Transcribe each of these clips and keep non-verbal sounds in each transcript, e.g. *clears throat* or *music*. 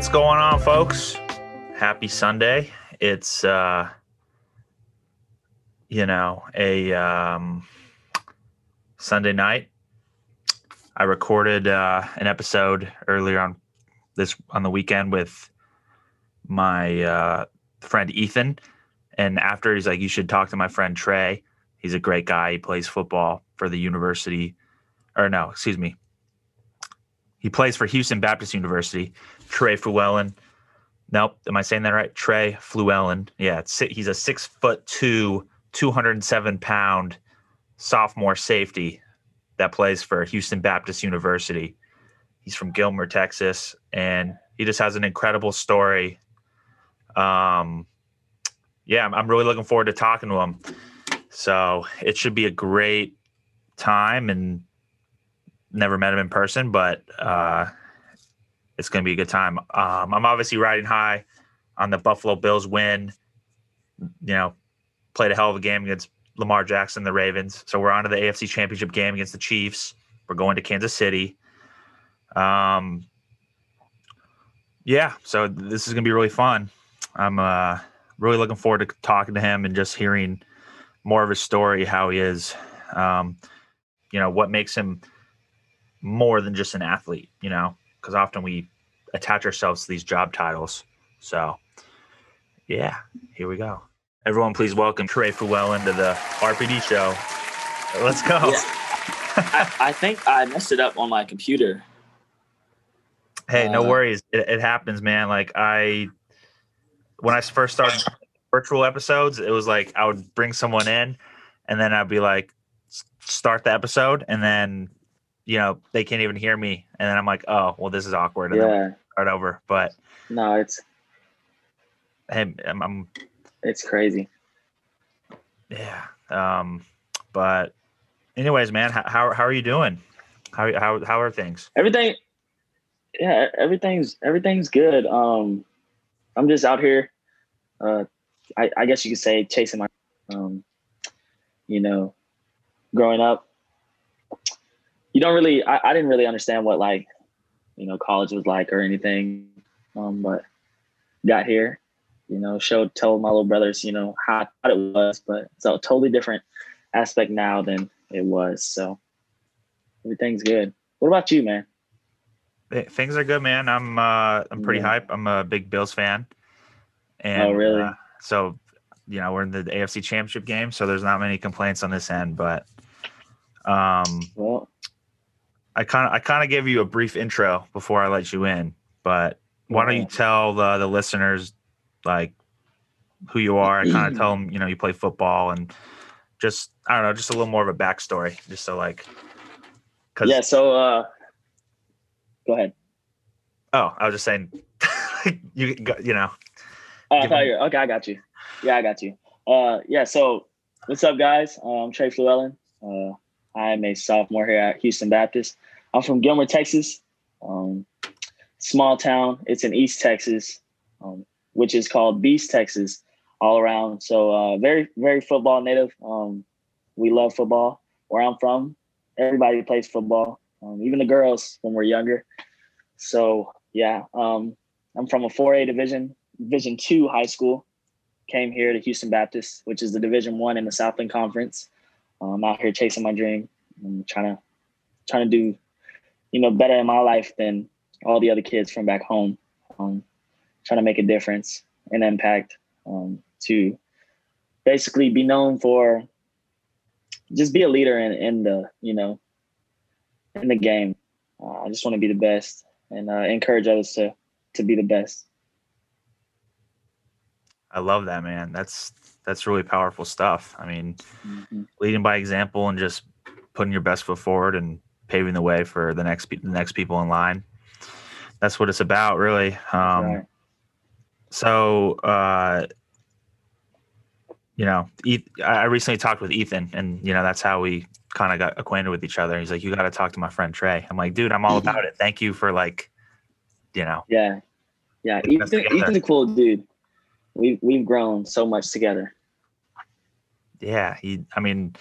What's going on, folks? Happy Sunday. It's uh you know, a um Sunday night. I recorded uh an episode earlier on this on the weekend with my uh friend Ethan and after he's like you should talk to my friend Tra. He's a great guy. He plays football for the university or no, excuse me. He plays for Houston Baptist University. Tra Fluellen. Nope, am I saying that right? Tra Fluellen. Yeah, he's a six foot two, 207 pound sophomore safety that plays for Houston Baptist University. He's from Gilmer, Texas, and he just has an incredible story. Um, yeah, I'm, I'm really looking forward to talking to him. So it should be a great time, and never met him in person, but uh, it's going to be a good time. Um, I'm obviously riding high on the Buffalo Bills win. You know, played a hell of a game against Lamar Jackson, the Ravens. So we're on to the AFC Championship game against the Chiefs. We're going to Kansas City. Um, yeah, so this is going to be really fun. I'm uh, really looking forward to talking to him and just hearing more of his story, how he is. Um, you know, what makes him more than just an athlete, you know, because often we attach ourselves to these job titles. So, yeah, here we go. Everyone, please welcome Tra Fluellen into the RPD show. Let's go. Yeah. I, I, think I messed it up on my computer. Hey, no uh, worries. It, it happens, man. Like I, when I first started virtual episodes, it was like I would bring someone in, and then I'd be like, start the episode, and then you know they can't even hear me, and then I'm like, oh well, this is awkward. And yeah. Start over, but no, it's hey, I'm, I'm it's crazy. Yeah. Um, but anyways, man, how how are you doing? How how how are things? Everything. Yeah, everything's everything's good. Um, I'm just out here. Uh, I, I guess you could say chasing my. Um, you know, growing up, you don't really I, I didn't really understand what like you know college was like or anything um, but got here you know showed told my little brothers you know how I thought it was but it's a totally different aspect now than it was so everything's good. What about you man? Things are good man. I'm uh i'm pretty yeah. hype. I'm a big bills fan. And oh really? uh, so you know we're in the afc championship game so there's not many complaints on this end but um well I kind of I kind of gave you a brief intro before I let you in, but why don't you tell the the listeners like who you are? I kind of tell them you know you play football and just I don't know, just a little more of a backstory, just so like. Cause, yeah. So, uh, go ahead. Oh, I was just saying, *laughs* you you know. Oh, I thought you okay. I got you. Yeah, I got you. Uh, yeah. So, what's up, guys? Uh, I'm Tra Fluellen. Uh, I'm a sophomore here at Houston Baptist. I'm from Gilmer, Texas. Um, small town. It's in East Texas, um, which is called Beast, Texas, all around. So uh, very, very football native. Um, we love football. Where I'm from, everybody plays football, um, even the girls when we're younger. So yeah, um, I'm from a 4A division, Division two high school. Came here to Houston Baptist, which is the Division one in the Southland Conference. I'm out here chasing my dream. Trying to trying to do, you know, better in my life than all the other kids from back home. Um, trying to make a difference and impact um, to basically be known for just be a leader in, in the you know in the game. Uh, I just want to be the best and uh, encourage others to to be the best. I love that, man. That's that's really powerful stuff. I mean, mm-hmm. leading by example and just putting your best foot forward and paving the way for the next the next people in line. That's what it's about, really. Um, right. So, uh, you know, I recently talked with Ethan, and you know that's how we kind of got acquainted with each other. He's like, "You got to talk to my friend Tra." I'm like, "Dude, I'm all about it. Thank you for like, you know." Yeah, yeah. Ethan, Ethan's a cool dude. We've we've grown so much together. Yeah, he. I mean,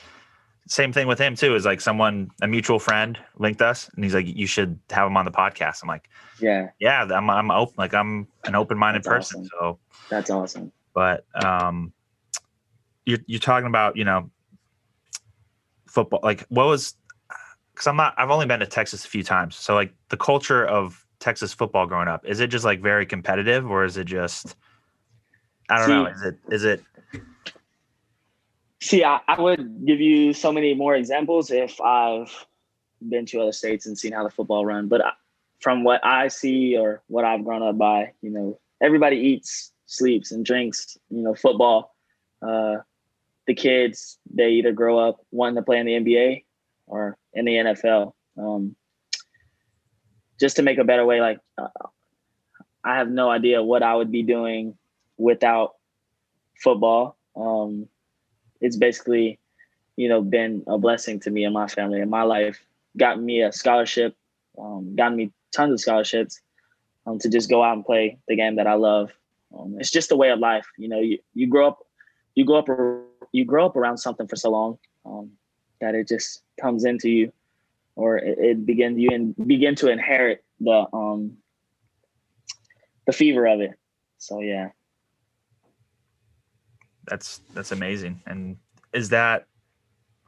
same thing with him too. Is like someone, a mutual friend, linked us, and he's like, "You should have him on the podcast." I'm like, Yeah, "Yeah, I'm, I'm open. Like, I'm an open-minded That's person." awesome. So, that's awesome. but um, you're you're talking about, you know, football. Like, what was? Because I'm not. I've only been to Texas a few times. So, like, the culture of Texas football growing up is it just like very competitive, or is it just? I don't know. Is it? Is it? See, I, I would give you so many more examples if I've been to other states and seen how the football run. But from what I see or what I've grown up by, you know, everybody eats, sleeps, and drinks. You know, football. Uh, the kids they either grow up wanting to play in the NBA or in the NFL. Um, just to make a better way, like uh, I have no idea what I would be doing without football. Um, it's basically, you know, been a blessing to me and my family and my life. Gotten me a scholarship, um, gotten me tons of scholarships um, to just go out and play the game that I love. Um, it's just a way of life. You know, you, you grow up, you grow up, you grow up around something for so long um, that it just comes into you, or it, it begins you and begin to inherit the um, the fever of it. So yeah. That's that's amazing. And is that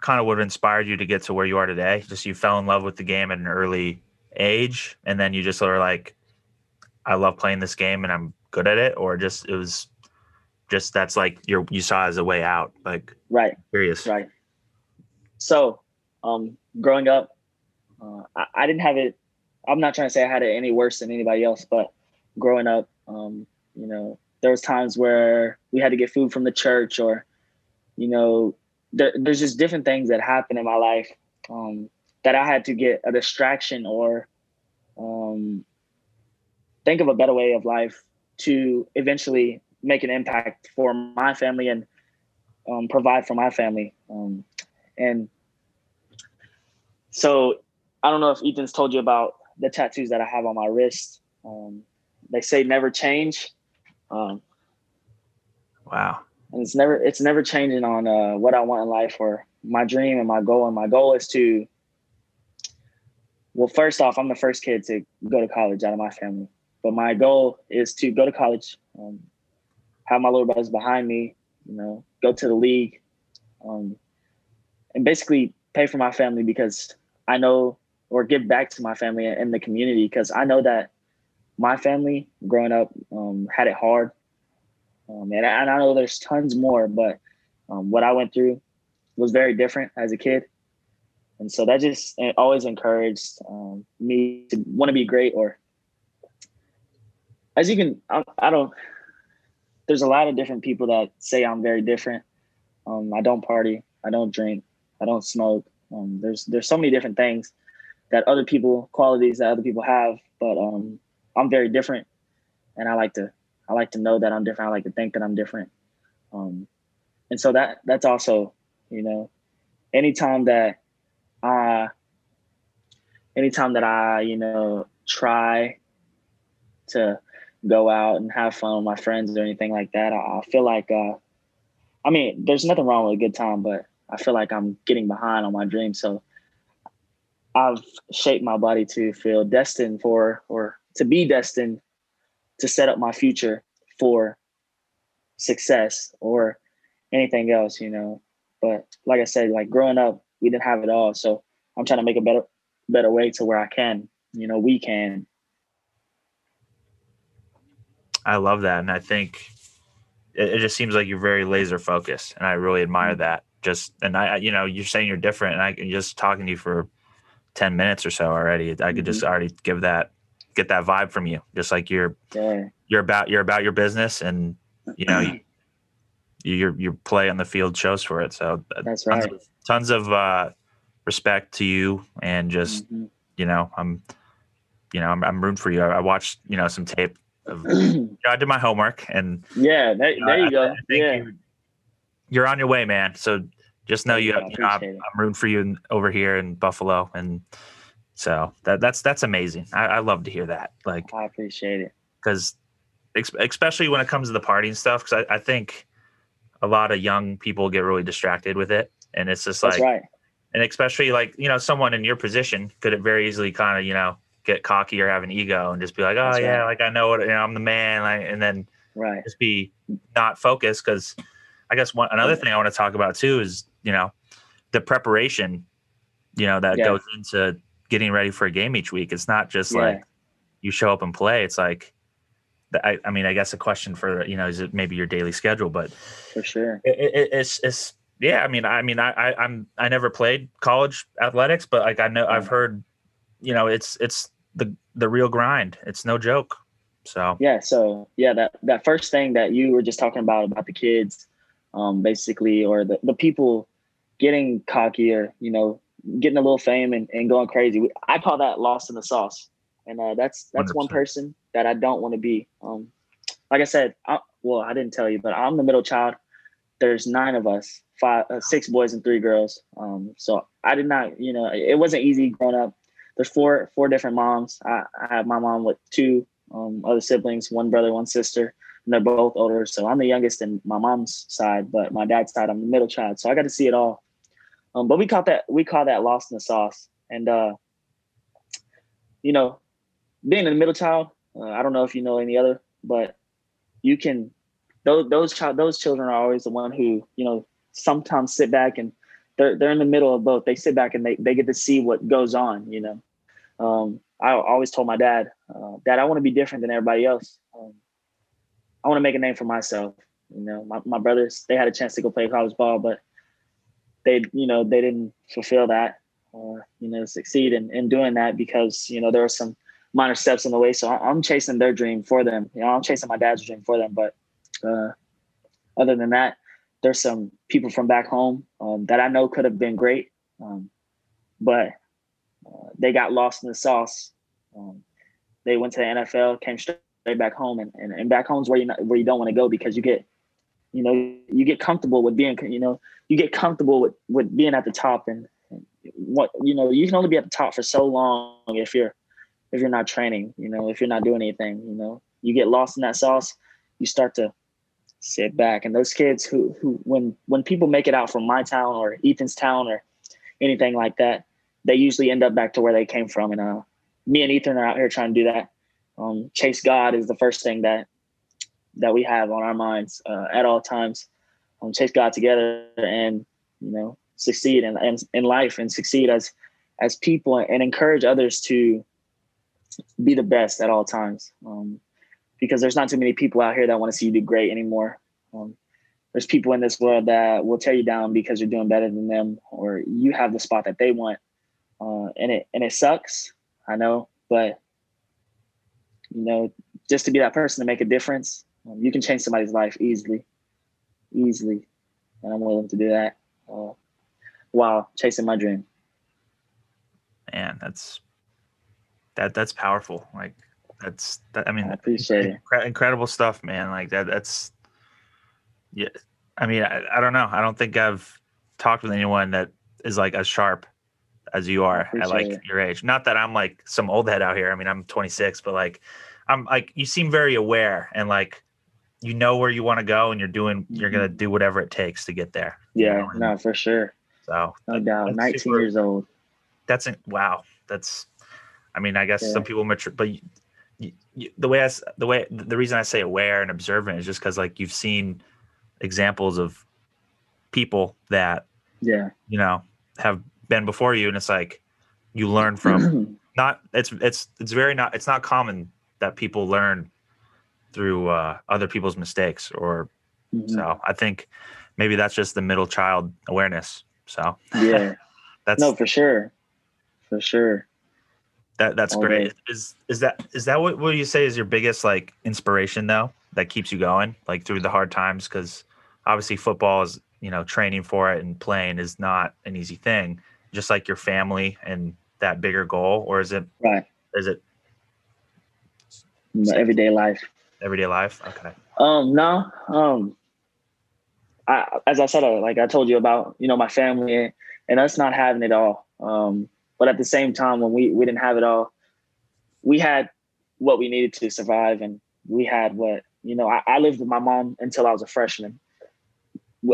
kind of what inspired you to get to where you are today? Just you fell in love with the game at an early age, and then you just were like, "I love playing this game, and I'm good at it," or just it was just that's like you you saw as a way out. Like Right. curious. Right. So, um, growing up, uh, I, I didn't have it. I'm not trying to say I had it any worse than anybody else, but growing up, um, you know, there was times where we had to get food from the church, or, you know, there, there's just different things that happen in my life um, that I had to get a distraction or um, think of a better way of life to eventually make an impact for my family and um, provide for my family. Um, and so I don't know if Ethan's told you about the tattoos that I have on my wrist. Um, they say never change. Um, Wow. and it's never it's never changing on uh, what I want in life or my dream and my goal. And my goal is to well, first off, I'm the first kid to go to college out of my family, but my goal is to go to college, um, have my little brothers behind me, you know, go to the league, um, and basically pay for my family because I know or give back to my family and the community because I know that my family growing up um, had it hard. Um, and, I, and I know there's tons more, but um, what I went through was very different as a kid. And so that just always encouraged um, me to want to be great. Or as you can, I, I don't, there's a lot of different people that say I'm very different. Um, I don't party, I don't drink, I don't smoke. Um, there's there's so many different things that other people qualities that other people have, but um, I'm very different, and I like to I like to know that I'm different. I like to think that I'm different, um, and so that that's also you know, anytime that I anytime that I you know try to go out and have fun with my friends or anything like that, I, I feel like uh, I mean, there's nothing wrong with a good time, but I feel like I'm getting behind on my dreams. So I've shaped my body to feel destined for, or to be destined to set up my future for success or anything else, you know. But like I said, like growing up, we didn't have it all. So I'm trying to make a better, better way to where I can, you know, we can. I love that, and I think it, it just seems like you're very laser focused, and I really admire mm-hmm. that. Just and I, you know, you're saying you're different, and I can just talking to you for ten minutes or so already. I could mm-hmm. just already give that, get that vibe from you. Just like you're Yeah. you're about you're about your business, and you know, you, your your play on the field shows for it. So uh, That's tons right. of, tons of uh, respect to you, and just Mhm. you know, I'm, you know, I'm, I'm rooting for you. I, I watched you know some tape. Of, *clears throat* you know, I did my homework, and yeah, there, know, there I- you go. I yeah. you- you're on your way, man. So just know Thank you. you. I you know, I'm. I'm rooting for you in, over here in Buffalo, and so that that's that's amazing. I, I love to hear that, like I appreciate it. because especially when it comes to the party and stuff. Because I, I think a lot of young people get really distracted with it, and it's just That's like right. and especially like you know someone in your position could have very easily kind of you know get cocky or have an ego and just be like oh That's yeah right. like i know what you know i'm the man like, and then Right. just be not focused because i guess one another thing i want to talk about too is you know the preparation you know that Yeah. goes into getting ready for a game each week it's not just Yeah. like you show up and play it's like, I, I mean i guess a question for you know is it maybe your daily schedule but For sure. it, it, it's it's yeah i mean i mean I, I i'm i never played college athletics but like i know i've heard you know it's it's the the real grind it's no joke so Yeah. So yeah, that that first thing that you were just talking about about the kids, um, basically, or the, the people getting cocky or you know getting a little fame and, and going crazy. We- I call that lost in the sauce, and uh, that's that's one 100%. person that I don't want to be. Um, like I said, I, well, I didn't tell you, but I'm the middle child. There's nine of us, five, uh, six boys and three girls. Um, so I did not, you know, it wasn't easy growing up. There's four four different moms. I, I have my mom with two um, other siblings, one brother, one sister, and they're both older. So I'm the youngest in my mom's side, but my dad's side, I'm the middle child. So I got to see it all. Um, but we call that we call that lost in the sauce. And uh, you know, being a middle child, uh, I don't know if you know any other, but you can those those child those children are always the one who you know sometimes sit back and they're they're in the middle of both. They sit back and they they get to see what goes on. You know, um, I always told my dad, uh, Dad, I want to be different than everybody else. Um, I want to make a name for myself. You know, my, my brothers they had a chance to go play college ball, but they you know they didn't fulfill that or you know succeed in, in doing that because you know there were some minor steps in the way. So I'm chasing their dream for them. You know, I'm chasing my dad's dream for them. But uh, other than that, there's some people from back home um, that I know could have been great, um, but uh, they got lost in the sauce. Um, they went to the NFL, came straight back home, and, and, and back home's where you not, where you don't want to go because you get, you know, you get comfortable with being, you know, you get comfortable with with being at the top, and, what you know, you can only be at the top for so long if you're if you're not training, you know, if you're not doing anything, you know, you get lost in that sauce, you start to sit back. And those kids who who when when people make it out from my town or Ethan's town or anything like that, they usually end up back to where they came from. And uh, me and Ethan are out here trying to do that. Um, chase God is the first thing that that we have on our minds uh, at all times. Um, chase God together and you know succeed in, in in life and succeed as as people and encourage others to be the best at all times. Um, because there's not too many people out here that want to see you do great anymore. Um, there's people in this world that will tear you down because you're doing better than them, or you have the spot that they want, uh, and it and it sucks. I know, but you know, just to be that person to make a difference, um, you can change somebody's life easily, easily, and I'm willing to do that uh, while chasing my dream. man that's that that's powerful like that's that, i mean I appreciate it. incre- incredible stuff man like that that's yeah i mean I, I don't know i don't think i've talked with anyone that is like as sharp as you are at like it. your age not that i'm like some old head out here i mean i'm 26 but like i'm like you seem very aware and like you know where you want to go and you're doing you're gonna mm-hmm. do whatever it takes to get there you Yeah, know, no, for sure, so no doubt. 19 super- years old. that's in- wow that's i mean i guess Yeah. some people mature but you, you, you, the way I, the way the reason i say aware and observant is just because like you've seen examples of people that Yeah. you know have been before you and it's like you learn from *clears throat* not it's it's it's very not it's not common that people learn through uh, other people's mistakes or Mhm. so i think maybe that's just the middle child awareness so yeah. *laughs* that's No, for sure. For sure. That that's great. Is is that is that what what you say is your biggest like inspiration though that keeps you going like through the hard times? Because obviously football is you know training for it and playing is not an easy thing. Just like your family and that bigger goal, or is it Right. is it everyday life. Everyday life? Okay. Um, no. Um, I, as I said, like I told you about, you know, my family and us not having it all. Um, but at the same time, when we we didn't have it all, we had what we needed to survive, and we had what you know. I, I lived with my mom until I was a freshman.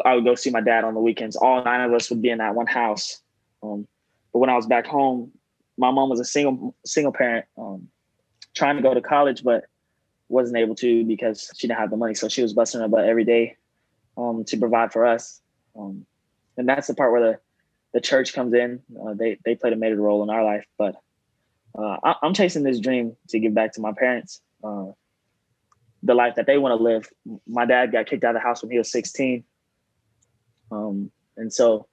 I would go see my dad on the weekends. All nine of us would be in that one house, Um, but when I was back home, my mom was a single single parent, um, trying to go to college, but wasn't able to because she didn't have the money. So she was busting her butt every day um, to provide for us. Um, and that's the part where the, the church comes in. Uh, they they played a major role in our life, but uh, I, am chasing this dream to give back to my parents, uh, the life that they want to live. My dad got kicked out of the house when he was 16, um, and so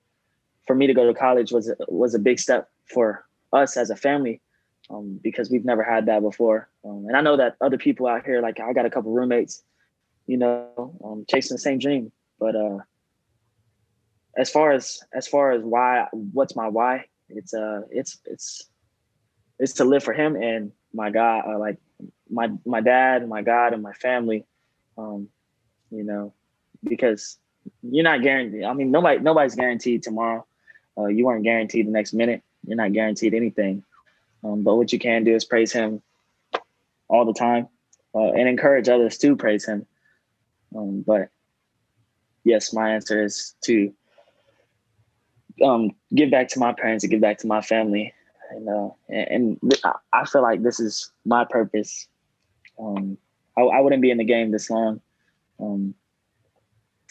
for me to go to college was was a big step for us as a family um, because we've never had that before. Um, and I know that other people out here, like I got a couple roommates, you know, um, chasing the same dream. But uh, as far as as far as why, what's my why? It's uh, it's it's it's to live for Him and my God, uh, like my my dad, my God, and my family. Um, you know, because you're not guaranteed. I mean, nobody nobody's guaranteed tomorrow. Uh, you weren't guaranteed the next minute. You're not guaranteed anything. Um, but what you can do is praise him all the time uh, and encourage others to praise him. Um, but yes, my answer is to um, give back to my parents and give back to my family. And, uh, and, I feel like this is my purpose. Um, I, I, wouldn't be in the game this long. Um,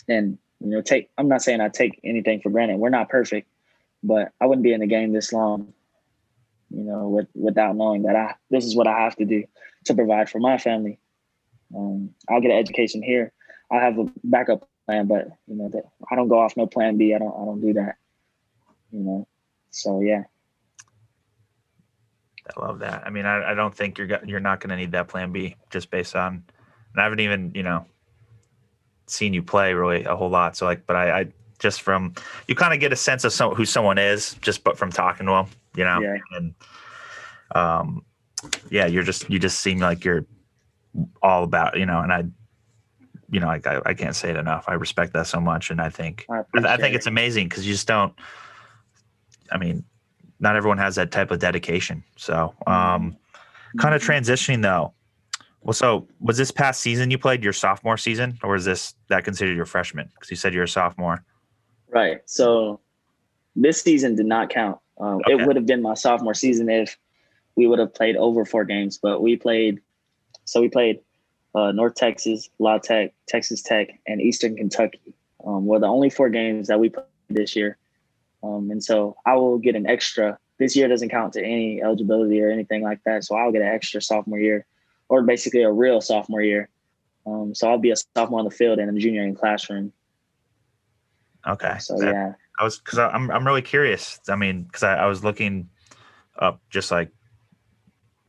and, you know, take, I'm not saying I take anything for granted. We're not perfect, but I wouldn't be in the game this long you know, with, without knowing that I this is what I have to do to provide for my family. Um, I'll get an education here. I have a backup plan, but you know that I don't go off no plan B. I don't I don't do that. You know, so yeah. I love that. I mean, I, I don't think you're you're not going to need that plan B just based on. And I haven't even you know seen you play really a whole lot. So like, but I, I just from you kind of get a sense of some, who someone is just but from talking to them you know? Yeah. and um yeah you're just you just seem like you're all about you know and i you know I, I can't say it enough. I respect that so much and i think i, I think it. it's amazing because you just don't i mean not everyone has that type of dedication. So um mm-hmm. kind of transitioning though. Well so was this past season you played your sophomore season or is this that considered your freshman? Because you said you're a sophomore right so this season did not count um, okay. It would have been my sophomore season if we would have played over four games, but we played. So we played uh, North Texas, La Tech, Texas Tech, and Eastern Kentucky. Um, were the only four games that we played this year, um, and so I will get an extra. This year doesn't count to any eligibility or anything like that, so I'll get an extra sophomore year, or basically a real sophomore year. Um, so I'll be a sophomore on the field and a junior in classroom. Okay. So that, yeah, I was because I'm I'm really curious. I mean, because I, I was looking up just like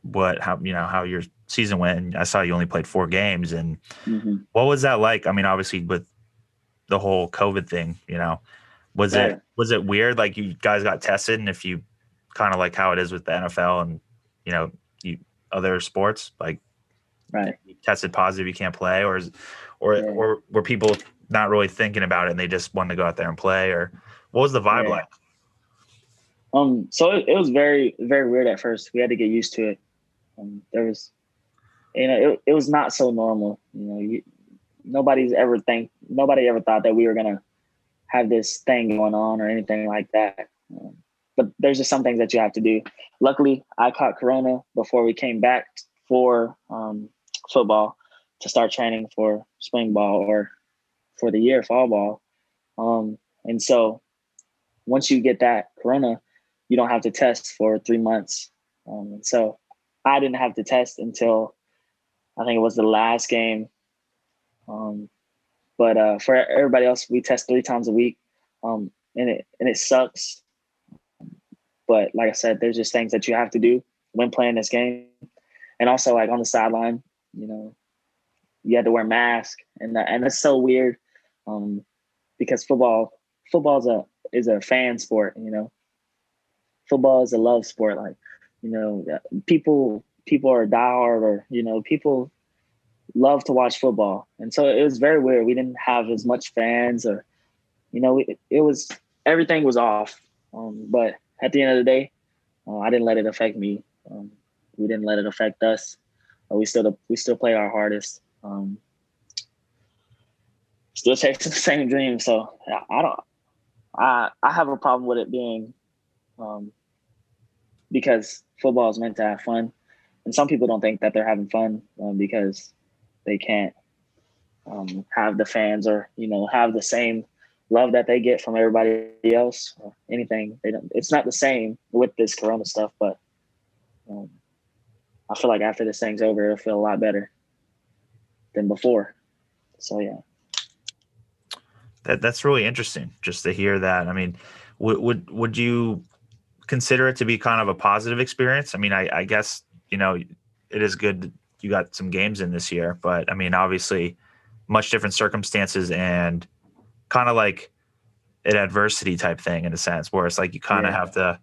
what how you know how your season went. and I saw you only played four games, and mm-hmm. what was that like? I mean, obviously with the whole COVID thing, you know, was it was it weird? Like you guys got tested, and if you kind of like how it is with the NFL and you know you other sports, like right tested positive, you can't play, or is, or yeah. or were people not really thinking about it and they just wanted to go out there and play, or what was the vibe yeah. like? Um, so it, it, was very, very weird at first. We had to get used to it. Um, there was, you know, it, it was not so normal. You know, you, nobody's ever think, nobody ever thought that we were gonna have this thing going on or anything like that. Um, but there's just some things that you have to do. Luckily, I caught Corona before we came back for um, football to start training for spring ball or for the year fall ball. Um, and so once you get that corona, you don't have to test for three months. Um, so I didn't have to test until I think it was the last game. Um, but uh, for everybody else, we test three times a week, um, and it and it sucks. But like I said, there's just things that you have to do when playing this game, and also like on the sideline, you know, you had to wear a mask, and that, and it's so weird um, because football football's a is a fan sport. You know, football is a love sport. Like, you know, people people are diehard, or you know, people love to watch football, and so it was very weird. We didn't have as much fans, or you know, it, it was everything was off. Um, but at the end of the day, uh, I didn't let it affect me. Um, we didn't let it affect us. Uh, we still we still played our hardest. Um, still chasing *laughs* the same dream. So I don't I I have a problem with it being um, because football is meant to have fun, and some people don't think that they're having fun um, because they can't um, have the fans or you know have the same love that they get from everybody else or anything. They don't. It's not the same with this Corona stuff, but um, I feel like after this thing's over, it'll feel a lot better than before. So yeah. That that's really interesting just to hear that. I mean, would would would you consider it to be kind of a positive experience? I mean, I, I guess you know it is good you got some games in this year, but I mean, obviously, much different circumstances and kind of like an adversity type thing in a sense, where it's like you kind of yeah. have to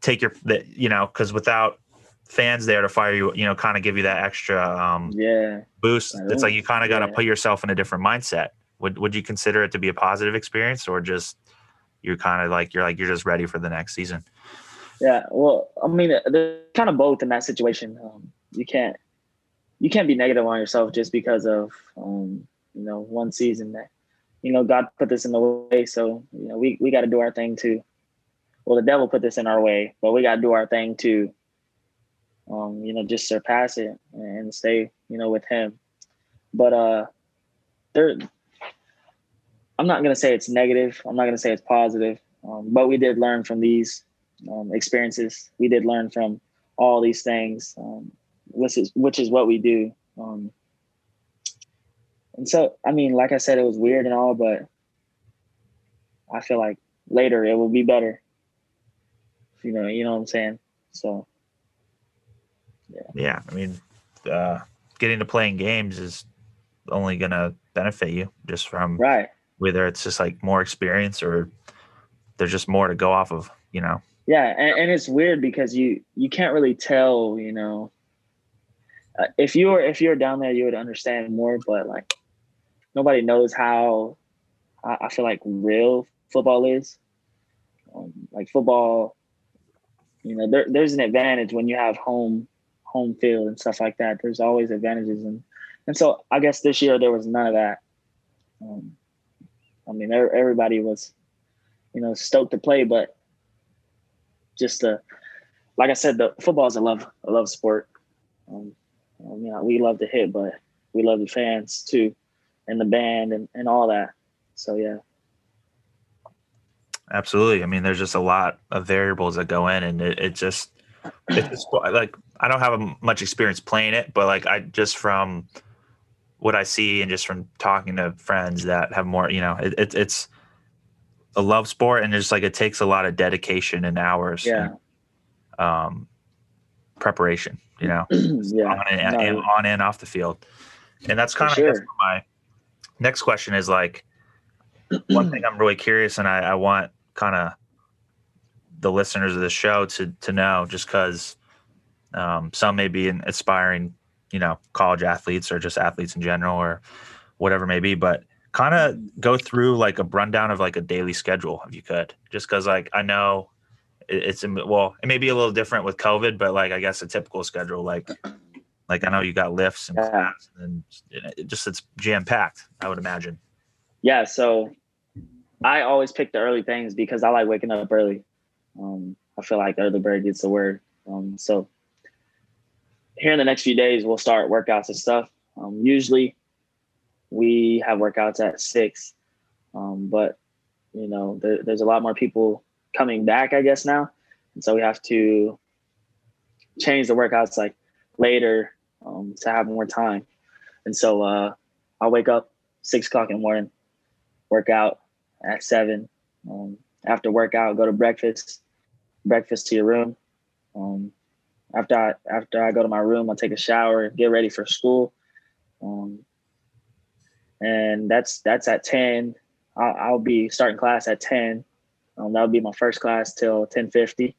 take your, you know, because without fans there to fire you, you know, kind of give you that extra um, yeah boost. It's like you kind of got to yeah. put yourself in a different mindset would would you consider it to be a positive experience or just you're kind of like you're like you're just ready for the next season? Yeah well i mean they're kind of both in that situation. Um, you can't you can't be negative on yourself just because of um, you know one season that you know god put this in the way. So you know we, we got to do our thing too. Well the devil put this in our way but we got to do our thing to um, you know just surpass it and stay you know with him. But uh there I'm not going to say it's negative. I'm not going to say it's positive. Um, but we did learn from these um, experiences. We did learn from all these things, um, which is which is what we do. Um, and so, I mean, like I said, it was weird and all, but I feel like later it will be better. You know, you know what I'm saying. So, yeah. Yeah, I mean, uh, getting to playing games is only going to benefit you just from right whether it's just like more experience or there's just more to go off of, you know. Yeah, and, and it's weird because you you can't really tell, you know. Uh, if you were if you were down there, you would understand more. But like, nobody knows how I, I feel like real football is. Um, like football, you know, there, there's an advantage when you have home home field and stuff like that. There's always advantages, and and so I guess this year there was none of that. Um, I mean, everybody was, you know, stoked to play, but just uh, like I said, the football is a love, a love sport. Um, you know, we love to hit, but we love the fans too, and the band and, and all that. So yeah. Absolutely. I mean, there's just a lot of variables that go in, and it, it just it's like I don't have much experience playing it, but like I just from what I see and just from talking to friends that have more, you know, it, it, it's a love sport and it's like it takes a lot of dedication and hours. Yeah. And, um, preparation, you know, *clears throat* yeah. on and, no. and, on and off the field. And that's kind of sure. my next question is like *clears throat* one thing I'm really curious and I, I want kind of the listeners of the show to to know just because um, some may be aspiring you know college athletes or just athletes in general or whatever may be but kind of go through like a rundown of like a daily schedule if you could just because like i know it's well it may be a little different with covid but like i guess a typical schedule like like i know you got lifts and yeah. and it just it's jam packed i would imagine. Yeah so i always pick the early things because i like waking up early. Um, i feel like early bird gets the word. Um, so here in the next few days, we'll start workouts and stuff. Um, usually, we have workouts at six, um, but you know, there, there's a lot more people coming back, I guess now, and so we have to change the workouts like later um, to have more time. And so uh, I'll wake up six o'clock in the morning, work out at seven. Um, after workout, go to breakfast, breakfast to your room. After I after I go to my room, I take a shower, get ready for school, um, and that's that's at ten. I'll, I'll be starting class at ten. Um, that would be my first class till ten fifty.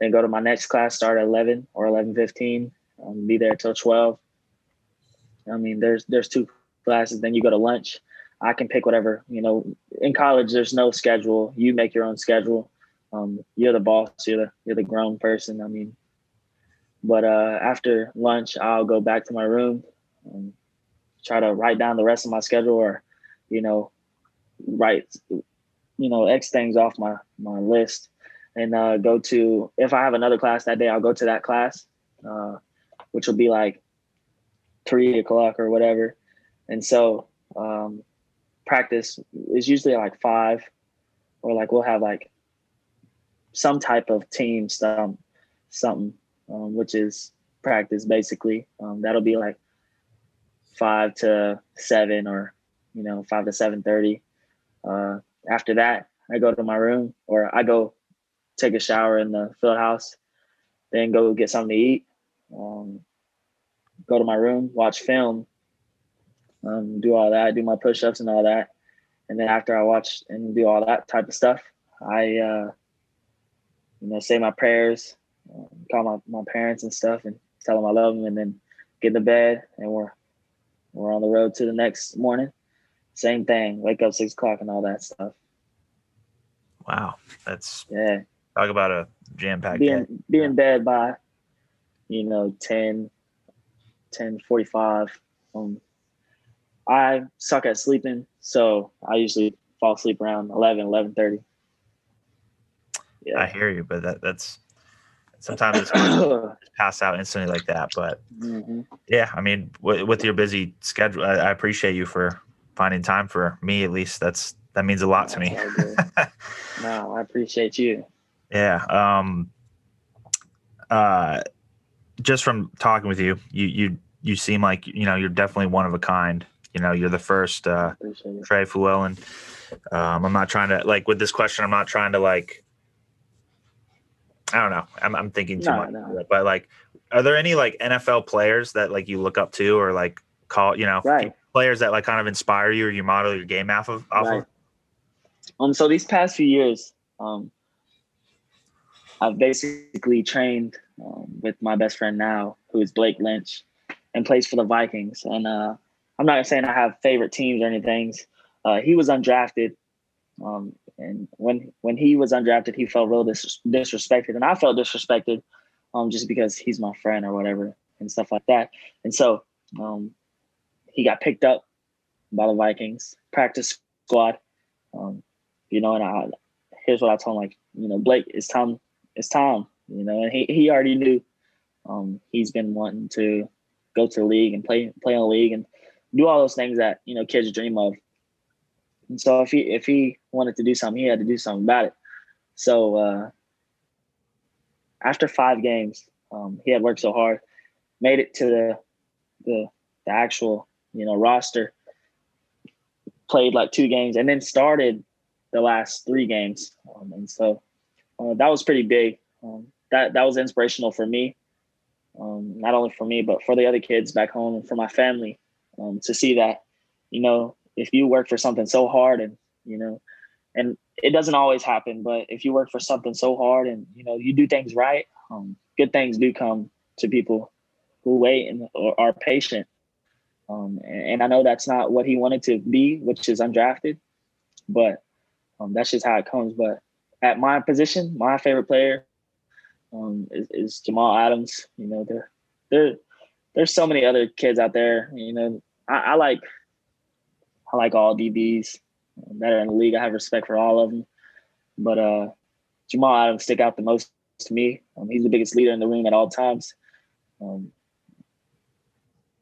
Then go to my next class, start at eleven or eleven fifteen. Um, be there till twelve. I mean, there's there's two classes. Then you go to lunch. I can pick whatever you know. In college, there's no schedule. You make your own schedule. Um, you're the boss. You're the you're the grown person. I mean, but uh, after lunch, I'll go back to my room and try to write down the rest of my schedule or, you know, write, you know, X things off my, my list. and uh, go to if I have another class that day, I'll go to that class, uh, which will be like three o'clock or whatever. And so um, practice is usually like five, or like we'll have like some type of team stuff, something, um, which is practice basically. Um, that'll be like five to seven, or you know, five to seven thirty. Uh, after that, I go to my room, or I go take a shower in the field house, then go get something to eat. Um, go to my room, watch film, um, do all that, do my push-ups and all that, and then after I watch and do all that type of stuff, I uh, you know say my prayers, um, call my, my parents and stuff, and tell them I love them, and then get to bed, and we're we're on the road to the next morning. Same thing, wake up six o'clock and all that stuff. Wow, that's yeah. Talk about a jam packed being in, be in bed by, you know, 10, 10 45. Um, I suck at sleeping, so I usually fall asleep around 11, 11 30. Yeah. I hear you, but that, that's sometimes it's *coughs* pass out instantly like that. But mm-hmm. yeah, I mean, w- with your busy schedule, I, I, appreciate you for finding time for me. At least that's that means a lot to me. *laughs* no, I appreciate you. Yeah. Um, uh, just from talking with you, you you you seem like you know you're definitely one of a kind. You know, you're the first uh, Tra Fluellen. Um, I'm not trying to like with this question. I'm not trying to like. I don't know. I'm, I'm thinking too no, much, no. but like, are there any like NFL players that like you look up to or like call you know right. players that like kind of inspire you or you model your game off of? Off right. of? Um. So these past few years, um, I've basically trained um, with my best friend now, who is Blake Lynch, and plays for the Vikings. And uh, I'm not saying I have favorite teams or anything. Uh, he was undrafted, um, and when when he was undrafted, he felt real dis- disrespected, and I felt disrespected, um, just because he's my friend or whatever and stuff like that. And so um, he got picked up by the Vikings practice squad. Um, you know, and I here's what I told him: like, you know, Blake, it's time it's time, you know, and he, he already knew um, he's been wanting to go to the league and play play in the league and do all those things that you know kids dream of. And so if he if he wanted to do something, he had to do something about it. So uh, after five games, um, he had worked so hard, made it to the the, the actual you know roster, played like two games, and then started the last three games. Um, and so uh, that was pretty big. Um, that that was inspirational for me, um, not only for me but for the other kids back home and for my family um, to see that, you know, if you work for something so hard and you know, and it doesn't always happen, but if you work for something so hard and you know you do things right, um, good things do come to people who wait and or are patient. Um, and, I know that's not what he wanted to be, which is undrafted, but um, that's just how it comes. But at my position, my favorite player um, is, is, Jamal Adams. You know, there, there, there's so many other kids out there. You know, I, I like, I like all DBs that are in the league. I have respect for all of them, but uh, Jamal Adams stick out the most to me. Um, he's the biggest leader in the room at all times, um,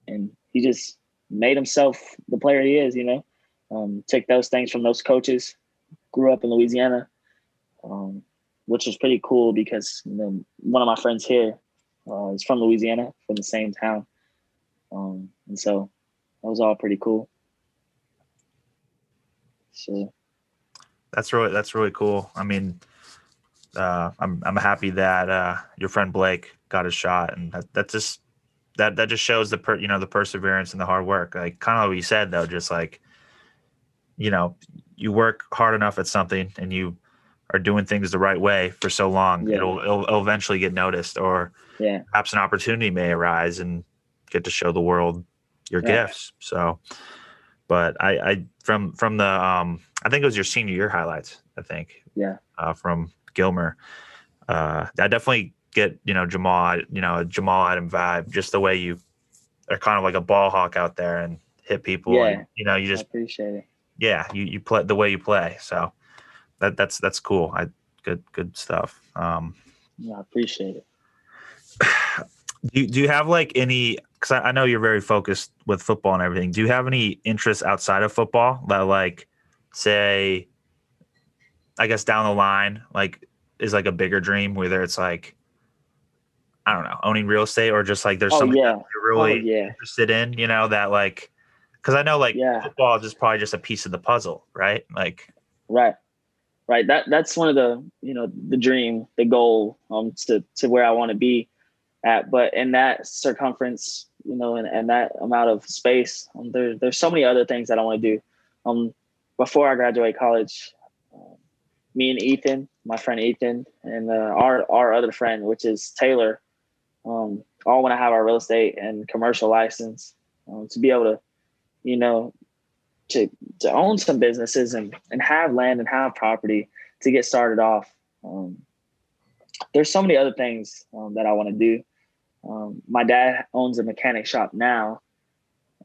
and he just made himself the player he is. You know, um, took those things from those coaches. Grew up in Louisiana um, which was pretty cool because you know, one of my friends here uh, is from Louisiana, from the same town, um, and so that was all pretty cool. So that's really that's really cool. I mean, uh, I'm I'm happy that uh, your friend Blake got a shot, and that, that just that that just shows the per, you know the perseverance and the hard work. Like kind of what you said though, just like you know you work hard enough at something and you are doing things the right way for so long, yeah. it'll, it'll, it'll eventually get noticed, or yeah. perhaps an opportunity may arise and get to show the world your yeah. gifts. So, but I, I from from the um, I think it was your senior year highlights. I think yeah uh, from Gilmer. Uh, I definitely get you know Jamal you know Jamal Adam vibe, just the way you are kind of like a ball hawk out there and hit people. Yeah, and, you know you just I appreciate it. Yeah, you you play the way you play. So that that's that's cool. I good good stuff. Um, yeah, I appreciate it. *coughs* Do you, do you have like any? Because I, I know you're very focused with football and everything. Do you have any interests outside of football that, like, say, I guess down the line, like, is like a bigger dream, whether it's like, I don't know, owning real estate or just like there's Oh something yeah, you're really oh yeah, interested in, you know, that like, because I know like Yeah. football is just probably just a piece of the puzzle, right? Like, right, right. That that's one of the you know the dream, the goal, um, to to where I want to be at. But in that circumference, you know, and, and that amount of space, um, there there's so many other things that I want to do. Um, before I graduate college, um, me and Ethan, my friend Ethan, and uh, our our other friend, which is Taylor, um, all want to have our real estate and commercial license um, to be able to, you know, to to own some businesses and and have land and have property to get started off. Um, there's so many other things um, that I want to do. Um, my dad owns a mechanic shop now,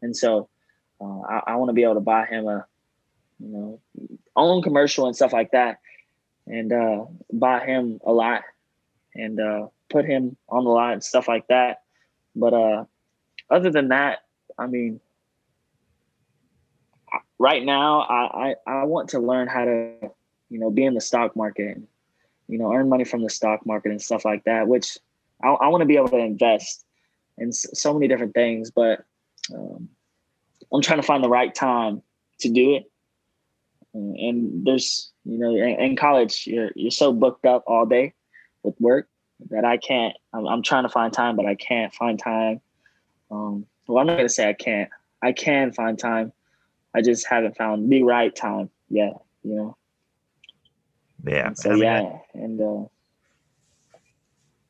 and so uh, I, I want to be able to buy him a, you know, own commercial and stuff like that, and uh, buy him a lot, and uh, put him on the lot and stuff like that. But uh, other than that, I mean, right now I, I I want to learn how to, you know, be in the stock market, and, you know, earn money from the stock market and stuff like that. Which I, I want to be able to invest in so many different things, but um, I'm trying to find the right time to do it. And, and there's, you know, in, in college, you're you're so booked up all day with work that I can't. I'm, I'm trying to find time, but I can't find time. Um, well, I'm not gonna say I can't. I can find time. I just haven't found the right time yet. You know. yeah. And so I mean, yeah, and uh,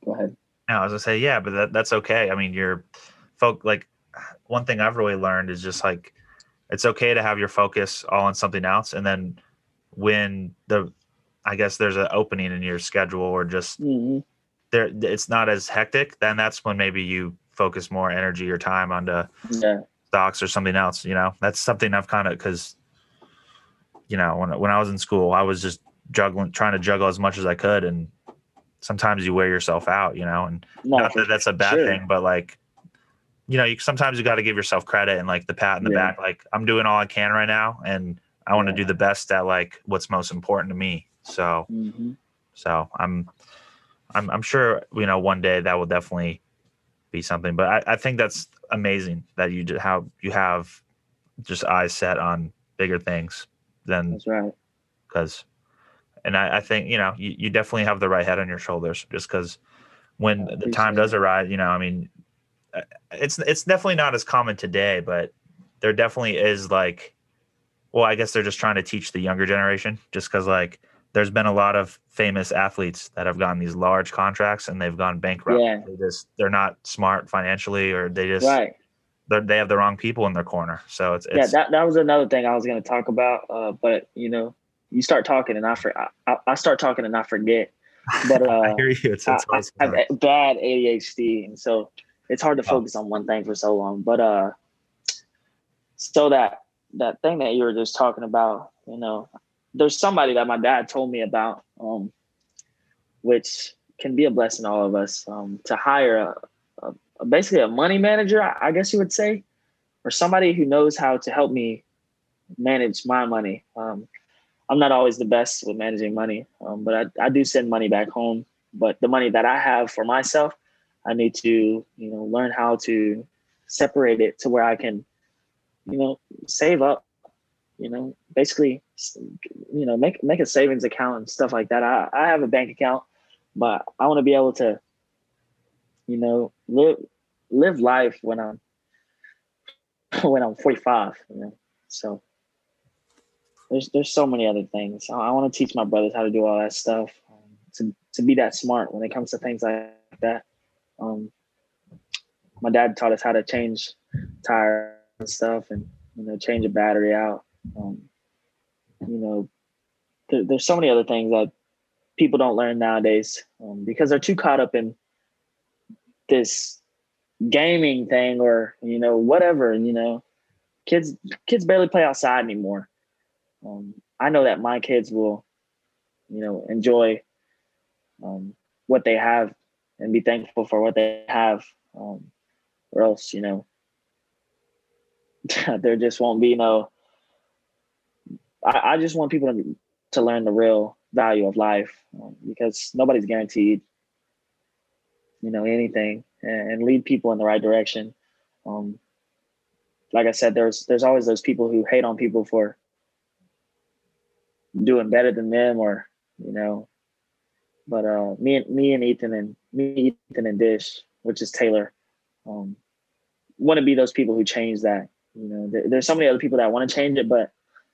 go ahead. No, I was gonna say yeah, but that, that's okay. I mean, you're folk like one thing I've really learned is just like it's okay to have your focus all on something else, and then when the I guess there's an opening in your schedule or just hmm there it's not as hectic, then that's when maybe you focus more energy or time onto Yeah. stocks or something else. You know, that's something I've kind of because you know when when I was in school, I was just juggling, trying to juggle as much as I could, and sometimes you wear yourself out. You know, and No, not that that's a bad sure. thing, but like, you know, you sometimes you got to give yourself credit and like the pat in the Yeah. back. Like I'm doing all I can right now, and I want to Yeah. do the best at like what's most important to me. So, hmm so I'm, I'm, I'm sure you know one day that will definitely be something. But I, I think that's amazing that you how you have just eyes set on bigger things than That's right. because and I, I think you know you, you definitely have the right head on your shoulders just because when the time does arrive you know i mean uh, it's it's definitely not as common today but there definitely is like well i guess they're just trying to teach the younger generation just because like there's been a lot of famous athletes that have gotten these large contracts and they've gone bankrupt Yeah. they just they're not smart financially or they just Right. they're, they have the wrong people in their corner so it's, yeah, that, that was another thing I was going to talk about. Uh, but you know, you start talking and I, for, I, I start talking and I forget. But *laughs* uh, i hear you it's, I, it's I always have a- bad ADHD, and so it's hard to Oh. focus on one thing for so long. But uh, so that that thing that you were just talking about, you know, there's somebody that my dad told me about, um, which can be a blessing to all of us. Um, to hire a, a, a basically a money manager, I, I guess you would say, or somebody who knows how to help me manage my money. Um, I'm not always the best with managing money, um, but I, I do send money back home. But the money that I have for myself, I need to, you know, learn how to separate it to where I can, you know, save up. You know, basically, you know, make make a savings account and stuff like that. I, I have a bank account, but I want to be able to, you know, live live life when I'm *laughs* when I'm 45. You know, so there's there's so many other things. I, I want to teach my brothers how to do all that stuff, um, to to be that smart when it comes to things like that. Um, my dad taught us how to change tires and stuff, and you know, change a battery out. Um, you know, there, there's so many other things that people don't learn nowadays um, because they're too caught up in this gaming thing or you know whatever. And You know, kids kids barely play outside anymore. Um, I know that my kids will, you know, enjoy um, what they have and be thankful for what they have, um, or else you know *laughs* there just won't be no. I, I just want people to to learn the real value of life um, because nobody's guaranteed, you know, anything, and, and lead people in the right direction. Um, like I said, there's there's always those people who hate on people for doing better than them, or you know. But uh, me and me and Ethan and me, Ethan and Dish, which is Taylor, um, want to be those people who change that. You know, there, there's so many other people that want to change it, but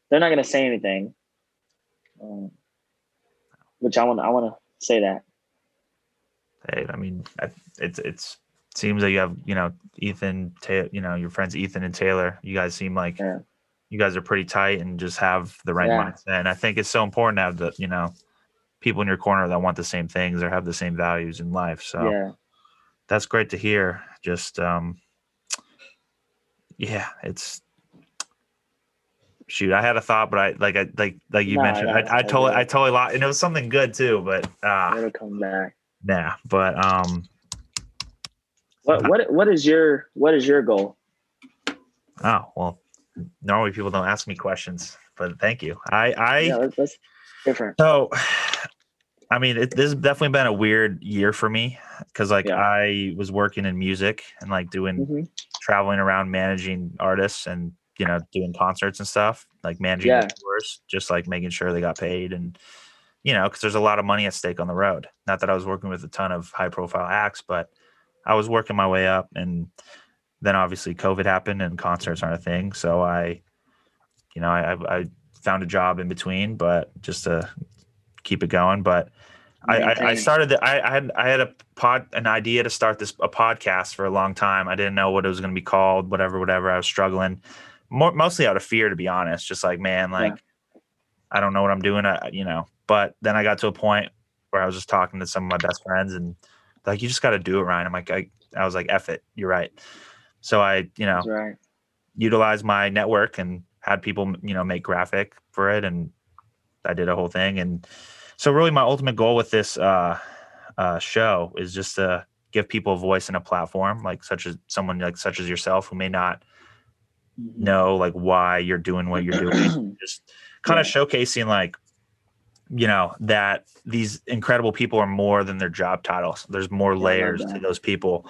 they're not going to say anything. Um, which I want I want to say that. Hey, I mean, it's it's seems like you have you know Ethan, Ta- you know your friends Ethan and Taylor. You guys seem like yeah. You guys are pretty tight and just have the right yeah. mindset. And I think it's so important to have the you know people in your corner that want the same things or have the same values in life. So yeah. that's great to hear. Just um, yeah, it's shoot, I had a thought, but I like I like like you no, mentioned, I, I totally I totally lost, and it was something good too, but uh, it'll come back. Yeah, but um, what what what is your what is your goal? Oh well, normally people don't ask me questions, but thank you. I I yeah, that's different. So, *sighs* I mean, it, this has definitely been a weird year for me because like yeah. I was working in music and like doing mm-hmm. traveling around managing artists and you know, doing concerts and stuff, like managing yeah. tours, just like making sure they got paid and, you know, because there's a lot of money at stake on the road. Not that I was working with a ton of high profile acts, but I was working my way up. And then obviously COVID happened and concerts aren't a thing. So I, you know, I, I found a job in between, but just to keep it going. But I, I, I, started the, I, I had I had a pod an idea to start this a podcast for a long time. I didn't know what it was going to be called, whatever, whatever. I was struggling more, mostly out of fear, to be honest. Just like, man, like, yeah. I don't know what I'm doing, I, you know. But then I got to a point where I was just talking to some of my best friends and like, you just got to do it, Ryan. I'm like, I, I was like, F it, you're right. So I, you know, right. utilized my network and had people, you know, make graphic for it. And I did a whole thing. And so really my ultimate goal with this uh, uh, show is just to give people a voice and a platform, like such as someone like such as yourself who may not Mm-hmm. know like why you're doing what you're doing *clears throat* just kind of showcasing like you know that these incredible people are more than their job titles there's more layers to those people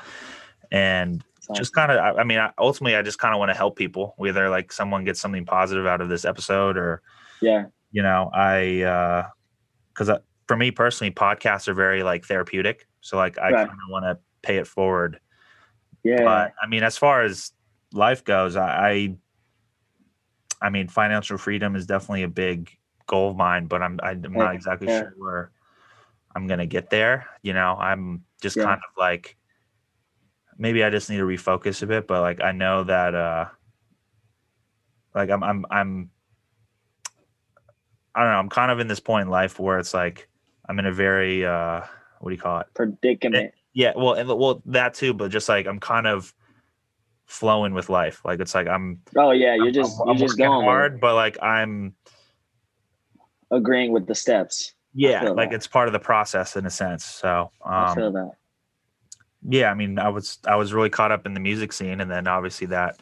and just kind of i mean ultimately i just kind of want to help people whether like someone gets something positive out of this episode or yeah you know i uh because for me personally podcasts are very like therapeutic so like i right. kind of want to pay it forward yeah but i mean as far as life goes, I, I, mean, financial freedom is definitely a big goal of mine, but I'm I'm not exactly yeah. sure where I'm gonna get there. You know, I'm just yeah. kind of like maybe I just need to refocus a bit, but like I know that uh like I'm I'm I'm I don't know, I'm kind of in this point in life where it's like I'm in a very uh what do you call it? Predicament. It, yeah, well and well that too, but just like I'm kind of flowing with life. Like it's like I'm. Oh yeah, you're just I'm, you're I'm just going hard, but like I'm agreeing with the steps. Yeah, like that. it's part of the process in a sense. So um, I feel that. Yeah, I mean, I was I was really caught up in the music scene, and then obviously that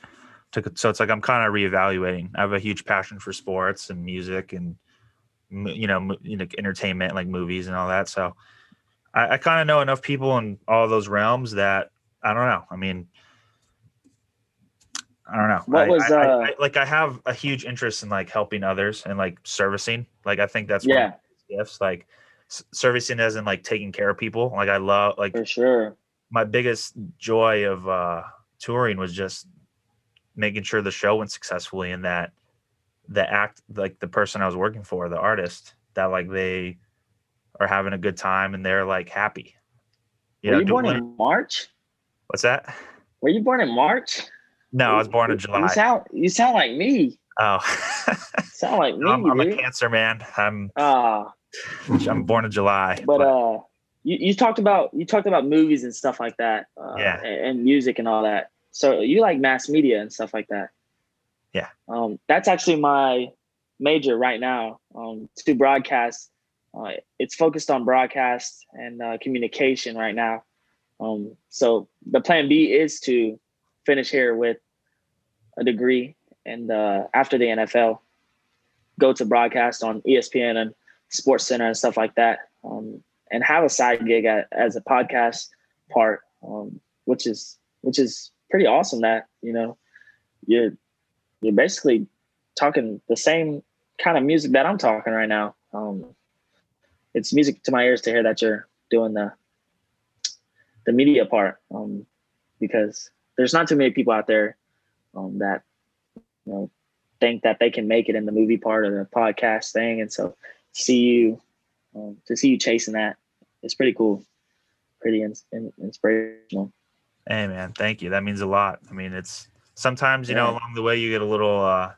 took it. So it's like I'm kind of reevaluating. I have a huge passion for sports and music, and you know, you know, entertainment like movies and all that. So I, I kind of know enough people in all those realms that I don't know. I mean, I don't know. What I, was I, uh, I, like I have a huge interest in like helping others and like servicing. Like I think that's yeah gifts. Like s- servicing as in like taking care of people. Like I love like for sure. My biggest joy of uh touring was just making sure the show went successfully and that the act like the person I was working for, the artist, that like they are having a good time and they're like happy. You Were know, you born in March? What's that? Were you born in March? No, I was born in July. You sound you sound like me. Oh, *laughs* sound like me. I'm, I'm a Cancer man. I'm. Ah. Uh, I'm born in July. But, but, uh, you, you talked about you talked about movies and stuff like that. Uh, yeah. And, and music and all that. So you like mass media and stuff like that. Yeah. Um, that's actually my major right now. Um, to broadcast uh, it's focused on broadcast and uh, communication right now. Um, so the plan B is to finish here with a degree and uh, after the NFL, go to broadcast on ESPN and Sports Center and stuff like that, um, and have a side gig at, as a podcast part, um, which is which is pretty awesome. That you know, you're you're basically talking the same kind of music that I'm talking right now. Um, it's music to my ears to hear that you're doing the the media part, um, because there's not too many people out there um, that you know think that they can make it in the movie part or the podcast thing, and so see you um, to see you chasing that, it's pretty cool, pretty in, in, inspirational. Hey man, thank you. That means a lot. I mean, it's sometimes you yeah. know along the way you get a little uh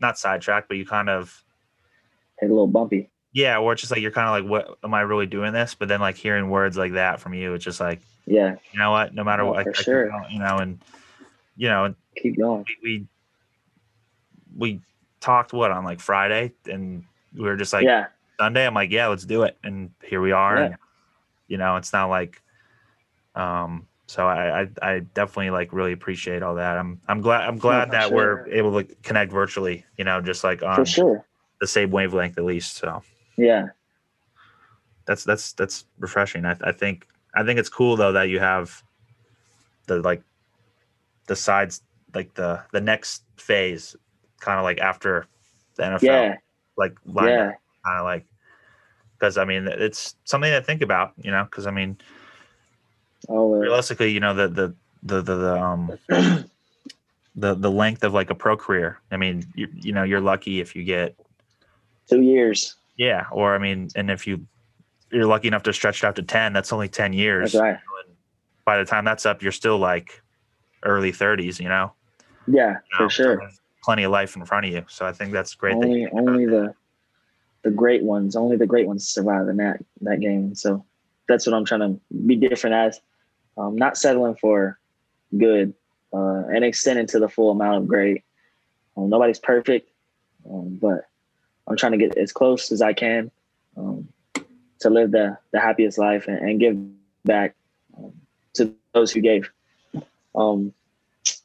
not sidetracked, but you kind of hit a little bumpy. Yeah, or it's just like you're kind of like, what am I really doing this? But then like hearing words like that from you, it's just like, yeah, you know what? No matter oh, what, for I, sure. I, you know, and you know, keep going. We, we, we talked what on like Friday, and we were just like, yeah, Sunday. I'm like, yeah, let's do it, and here we are. Yeah. And, you know, it's not like, um, so I, I, I definitely like really appreciate all that. I'm I'm glad I'm glad that sure. we're able to connect virtually. You know, just like on sure the same wavelength at least. So yeah, that's that's that's refreshing. I, I think I think it's cool though that you have the like the sides like the the next phase kind of like after the NFL yeah. like yeah. kind of like because I mean it's something to think about you know because I mean oh, realistically you know the the the the, the um the the length of like a pro career I mean you you know you're lucky if you get two years yeah or I mean and if you you're lucky enough to stretch it out to 10 that's only 10 years that's right. by the time that's up you're still like early 30s, you know? Yeah, you know, for sure. Plenty of life in front of you. So I think that's great. Only, that only the, the great ones, only the great ones survive in that, that game. So that's what I'm trying to be different as. Um, not settling for good uh, and extending to the full amount of great. Um, nobody's perfect, um, but I'm trying to get as close as I can um, to live the, the happiest life and, and give back um, to those who gave. Um,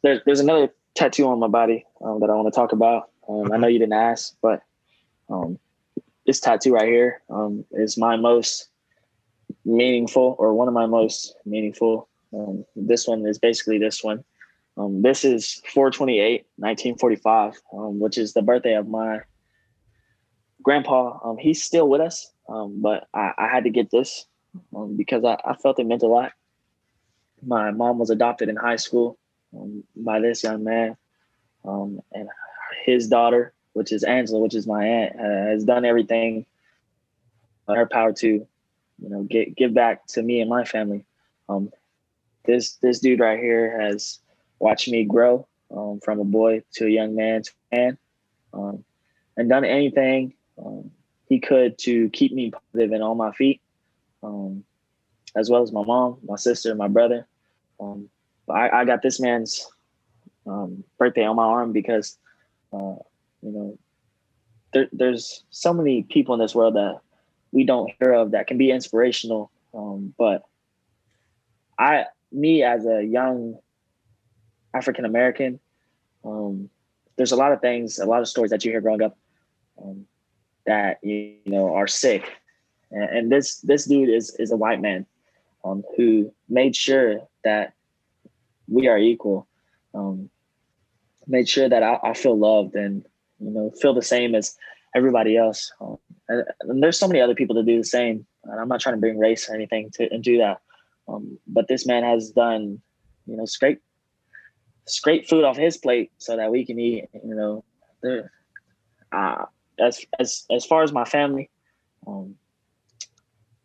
there's there's another tattoo on my body um, that I want to talk about. I know you didn't ask, but um, this tattoo right here um, is my most meaningful, or one of my most meaningful. Um, this one is basically this one. Um, this is 428, 1945, um, which is the birthday of my grandpa. Um, he's still with us, um, but I, I, had to get this because I, I, felt it meant a lot my mom was adopted in high school by this young man, and his daughter, which is Angela, which is my aunt, uh, has done everything in her power to, you know, get give back to me and my family. Um, this this dude right here has watched me grow um, from a boy to a young man to man, um, and done anything um, he could to keep me positive and on my feet as well as my mom, my sister, my brother. Um, I, I, got this man's um, birthday on my arm because, uh, you know, there, there's so many people in this world that we don't hear of that can be inspirational. Um, but I, me as a young African American, um, there's a lot of things, a lot of stories that you hear growing up um, that you, know are sick, and, and this this dude is is a white man um, who made sure that we are equal. Um, made sure that I, I, feel loved and you know feel the same as everybody else. Um, and, and, there's so many other people to do the same. And I'm not trying to bring race or anything to do that. Um, but this man has done, you know, scrape scrape food off his plate so that we can eat. You know. Uh, as as as far as my family, um,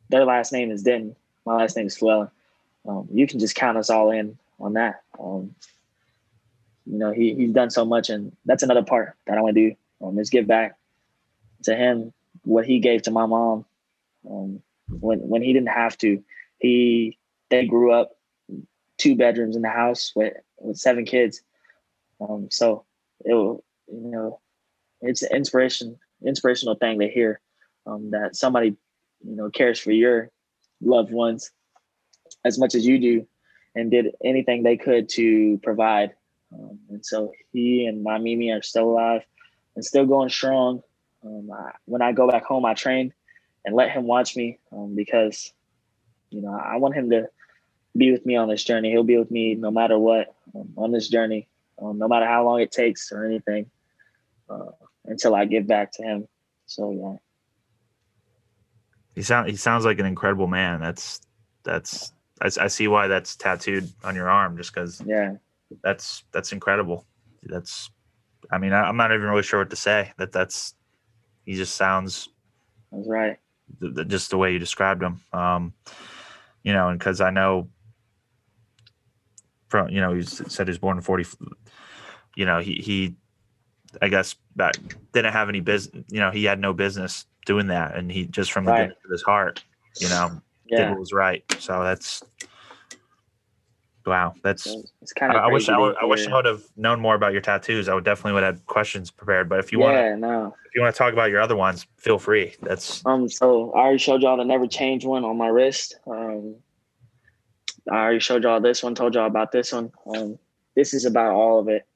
their last name is Denton. My last name is Fluellen. Um, you can just count us all in on that. Um, you know, he he's done so much, and that's another part that I want to do. Um, is give back to him what he gave to my mom um, when when he didn't have to. He they grew up two bedrooms in the house with with seven kids. Um, so it you know it's an inspiration inspirational thing to hear um, that somebody you know cares for your loved ones as much as you do and did anything they could to provide um, and so he and my mimi are still alive and still going strong. Um, I, when i go back home i train and let him watch me um, because you know i want him to be with me on this journey. He'll be with me no matter what um, on this journey um, no matter how long it takes or anything uh, until i give back to him. So yeah. He sound he sounds like an incredible man. That's that's I, I see why that's tattooed on your arm just because yeah that's that's incredible. That's I mean I, am not even really sure what to say. That that's he just sounds that's right. The, the, just the way you described him. Um, you know, and because I know from you know he said he was born in 40 you know he he i guess back didn't have any business you know he had no business doing that, and he just from the right. of his heart, you know, yeah. did what was right. So that's wow. That's it's kind of. I, I wish I, would, I wish I would have known more about your tattoos. I would definitely would have questions prepared. But if you want, yeah, no. If you want to talk about your other ones, feel free. That's um. So I already showed y'all the never change one on my wrist. Um, I already showed y'all this one. Told y'all about this one. Um, this is about all of it.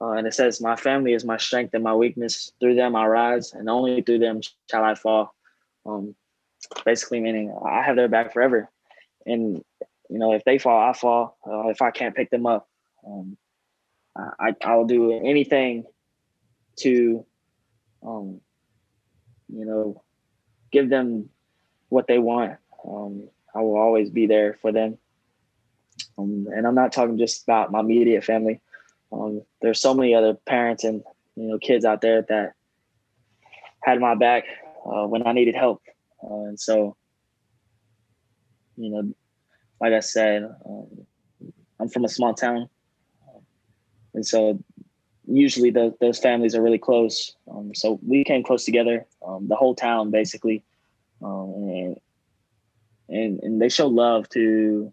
Uh, and it says, My family is my strength and my weakness. Through them I rise, and only through them shall I fall. Um, basically, meaning I have their back forever. And, you know, if they fall, I fall. Uh, if I can't pick them up, um, I, I'll do anything to, um, you know, give them what they want. Um, I will always be there for them. Um, and I'm not talking just about my immediate family. Um, there's so many other parents and you know kids out there that had my back uh, when I needed help, uh, and so you know, like I said, um, I'm from a small town, and so usually the, those families are really close. Um, so we came close together, um, the whole town basically, um, and, and and they show love to, you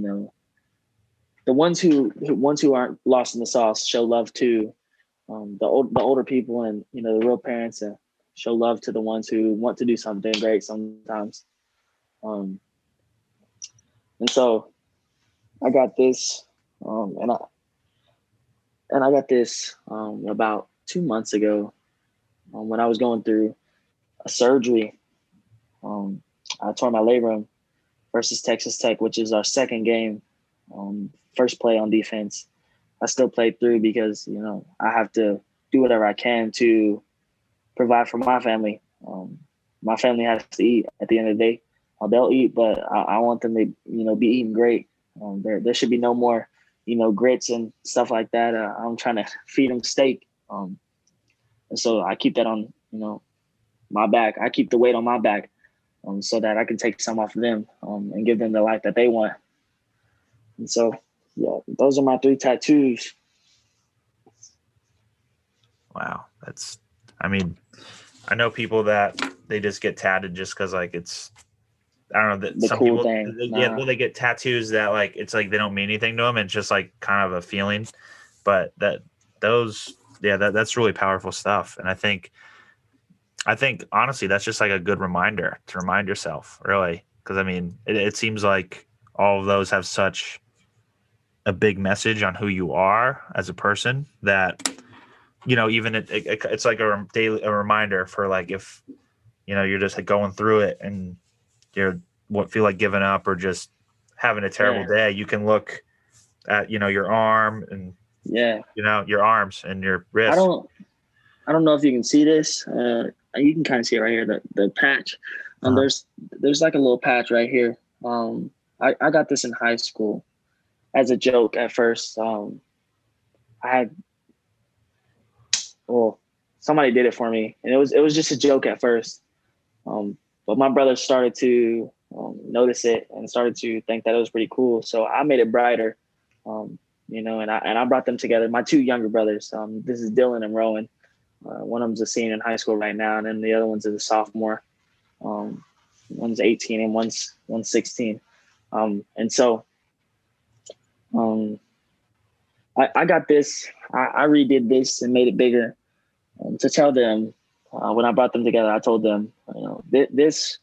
know, the ones who, who ones who aren't lost in the sauce show love to um, the old the older people and you know the real parents and show love to the ones who want to do something great sometimes. Um, and so I got this, um, and I and I got this um, about two months ago um, when I was going through a surgery. Um, I tore my labrum versus Texas Tech, which is our second game um, first play on defense. I still played through because you know I have to do whatever I can to provide for my family. Um, my family has to eat at the end of the day. Uh, they'll eat, but I, I, want them to you know be eating great. Um, there there should be no more you know grits and stuff like that. Uh, I'm trying to *laughs* feed them steak, um, and so I keep that on you know my back. I keep the weight on my back um, so that I can take some off of them um, and give them the life that they want. And so yeah, those are my three tattoos. Wow, that's. I mean, I know people that they just get tatted just because like it's. I don't know that the some cool people, thing. They, nah. Yeah, well, they get tattoos that like it's like they don't mean anything to them. It's just like kind of a feeling, but that those yeah that that's really powerful stuff. And I think, I think honestly that's just like a good reminder to remind yourself really because I mean it, it seems like all of those have such a big message on who you are as a person that you know even it, it, it's like a daily a reminder for like if you know you're just like going through it and you're what feel like giving up or just having a terrible yeah. day you can look at you know your arm and yeah you know your arms and your wrist i don't i don't know if you can see this uh you can kind of see it right here the, the patch um, uh-huh. there's there's like a little patch right here um I, I got this in high school as a joke at first. Um, I had, well, somebody did it for me, and it was it was just a joke at first. Um, but my brother started to um, notice it and started to think that it was pretty cool. So I made it brighter, um, you know, and I and I brought them together. My two younger brothers. Um, this is Dylan and Rowan. Uh, one of them's a senior in high school right now, and then the other one's a sophomore. Um, one's 18 and one's one's 16. Um, and so um, I, I got this. I, I, redid this and made it bigger to tell them uh, when I brought them together. I told them, you know, th- this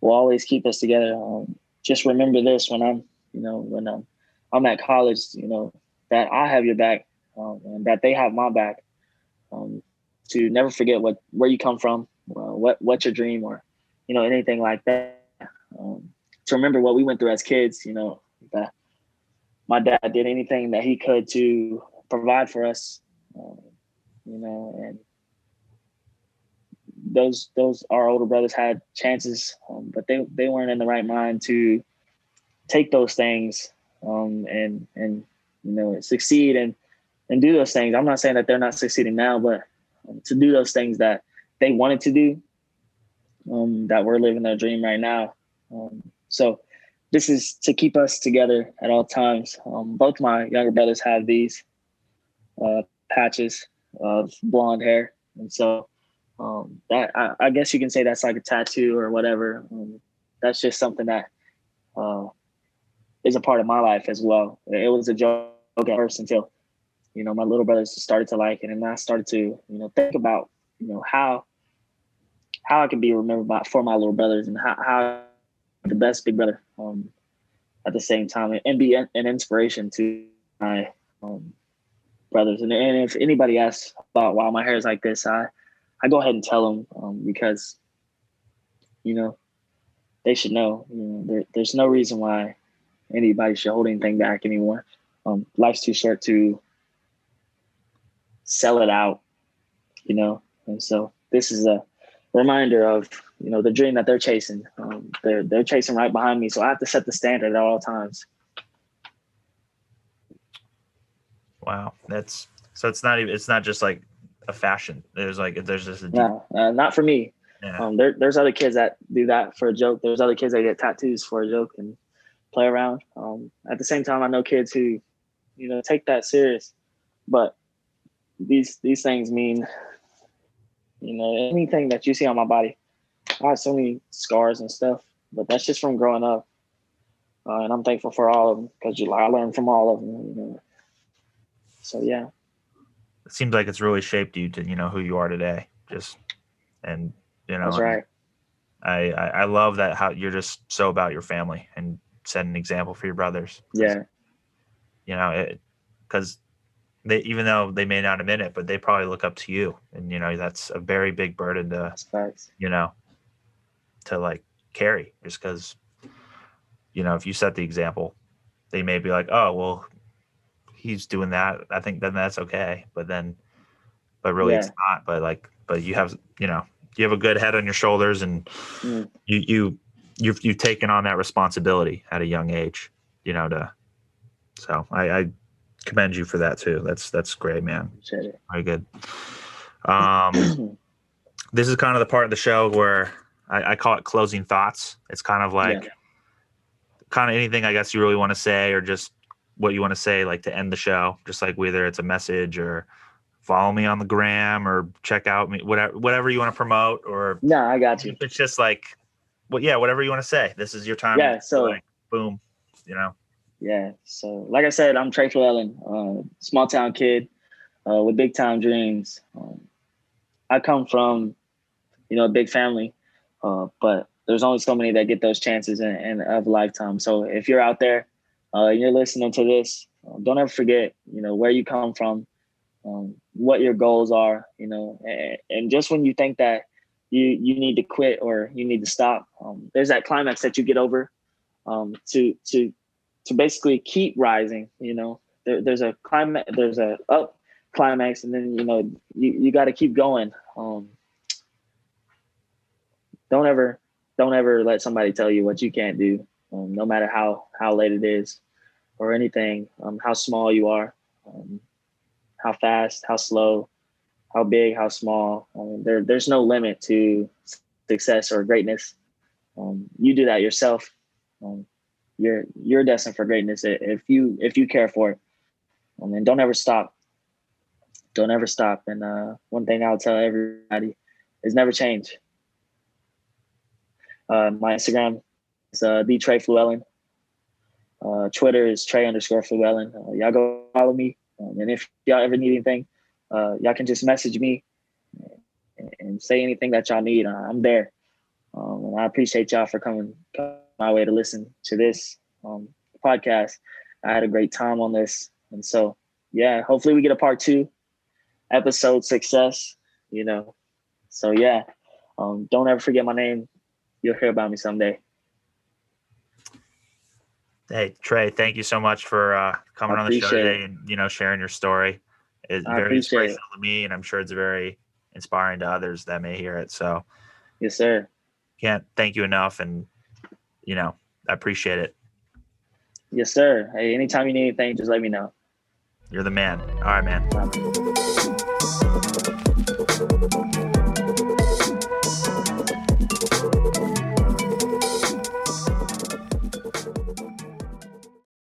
will always keep us together. Um, just remember this when I'm, you know, when I'm, I'm at college, you know, that I have your back um, and that they have my back. Um, to never forget what where you come from, uh, what what's your dream, or you know anything like that. Um, to remember what we went through as kids, you know that my dad did anything that he could to provide for us, um, you know, and those those our older brothers had chances, um, but they they weren't in the right mind to take those things um, and and you know succeed and and do those things. I'm not saying that they're not succeeding now, but um, to do those things that they wanted to do, um, that we're living their dream right now. Um, so this is to keep us together at all times. Um, both my younger brothers have these uh, patches of blonde hair, and so um, that I, I, guess you can say that's like a tattoo or whatever. Um, that's just something that uh, is a part of my life as well. It was a joke at first until you know my little brothers started to like it, and I started to you know think about you know how how I can be remembered by, for my little brothers and how, how the best big brother um, at the same time and be an, inspiration to my um, brothers. And, and if anybody asks about why my hair is like this, I I go ahead and tell them um, because you know they should know. You know, there, there's no reason why anybody should hold anything back anymore. Um, life's too short to sell it out, you know. And so this is a reminder of you know the dream that they're chasing. Um, they're they're chasing right behind me, so I have to set the standard at all times. Wow, that's so it's not even it's not just like a fashion. There's like there's just a deep... no, uh, not for me. Yeah. Um, there, there's other kids that do that for a joke. There's other kids that get tattoos for a joke and play around. Um, at the same time, I know kids who, you know, take that serious. But these these things mean, you know, anything that you see on my body. I have so many scars and stuff, but that's just from growing up. Uh, and I'm thankful for all of them because I learned from all of them. You know. So yeah it seems like it's really shaped you to you know who you are today. Just and you know, that's right. I, I, I love that how you're just so about your family and set an example for your brothers. Yeah. You know, it because they even though they may not admit it, but they probably look up to you, and you know that's a very big burden to you know to like carry just because you know if you set the example, they may be like, oh well, he's doing that, I think then that's okay. But then, but really yeah. it's not. But like, but you have, you know, you have a good head on your shoulders, and mm. you you you've you've taken on that responsibility at a young age, you know. To so I, I commend you for that too. That's that's great, man. Very good. Um, *clears throat* this is kind of the part of the show where I, I call it closing thoughts. It's kind of like yeah. kind of anything I guess you really want to say, or just what you want to say like to end the show? Just like whether it's a message or follow me on the gram or check out me whatever whatever you want to promote or no i got you. it's just like well yeah whatever you want to say. This is your time. Yeah so like boom you know? Yeah so like i said i'm Tra Fluellen, uh, small town kid uh, with big time dreams. Um, i come from you know a big family uh, but there's only so many that get those chances in, in of a lifetime. So if you're out there uh, you're listening to this, um, don't ever forget, you know, where you come from, um, what your goals are, you know, and, and, just when you think that you you need to quit or you need to stop, um, there's that climax that you get over um, to to to basically keep rising. You know, there, there's a climax, there's a up climax, and then you know you you got to keep going. Um, don't ever don't ever let somebody tell you what you can't do um, no matter how how late it is or anything, um, how small you are, um, how fast, how slow, how big, how small. Um, there, there's no limit to success or greatness. Um, you do that yourself. Um, you're you're destined for greatness if you if you care for it. and don't ever stop. Don't ever stop. And uh, one thing I'll tell everybody is never change. Uh, my Instagram it's uh, the Tra Fluellen. Uh, Twitter is Tra underscore Fluellen. Uh, y'all go follow me. Um, and if y'all ever need anything, uh, y'all can just message me and, and say anything that y'all need. Uh, I'm there. Um, Um, I appreciate y'all for coming, coming my way to listen to this um, podcast. I had a great time on this, and so yeah, hopefully we get a part two episode success. You know, so yeah, um, don't ever forget my name. You'll hear about me someday. Hey Tra, thank you so much for uh, coming on the show today it. and you know sharing your story. It's I very inspirational it. to me, and I'm sure it's very inspiring to others that may hear it. So, yes, sir. Can't thank you enough, and you know I appreciate it. Yes, sir. Hey, anytime you need anything, just let me know. You're the man. All right, man.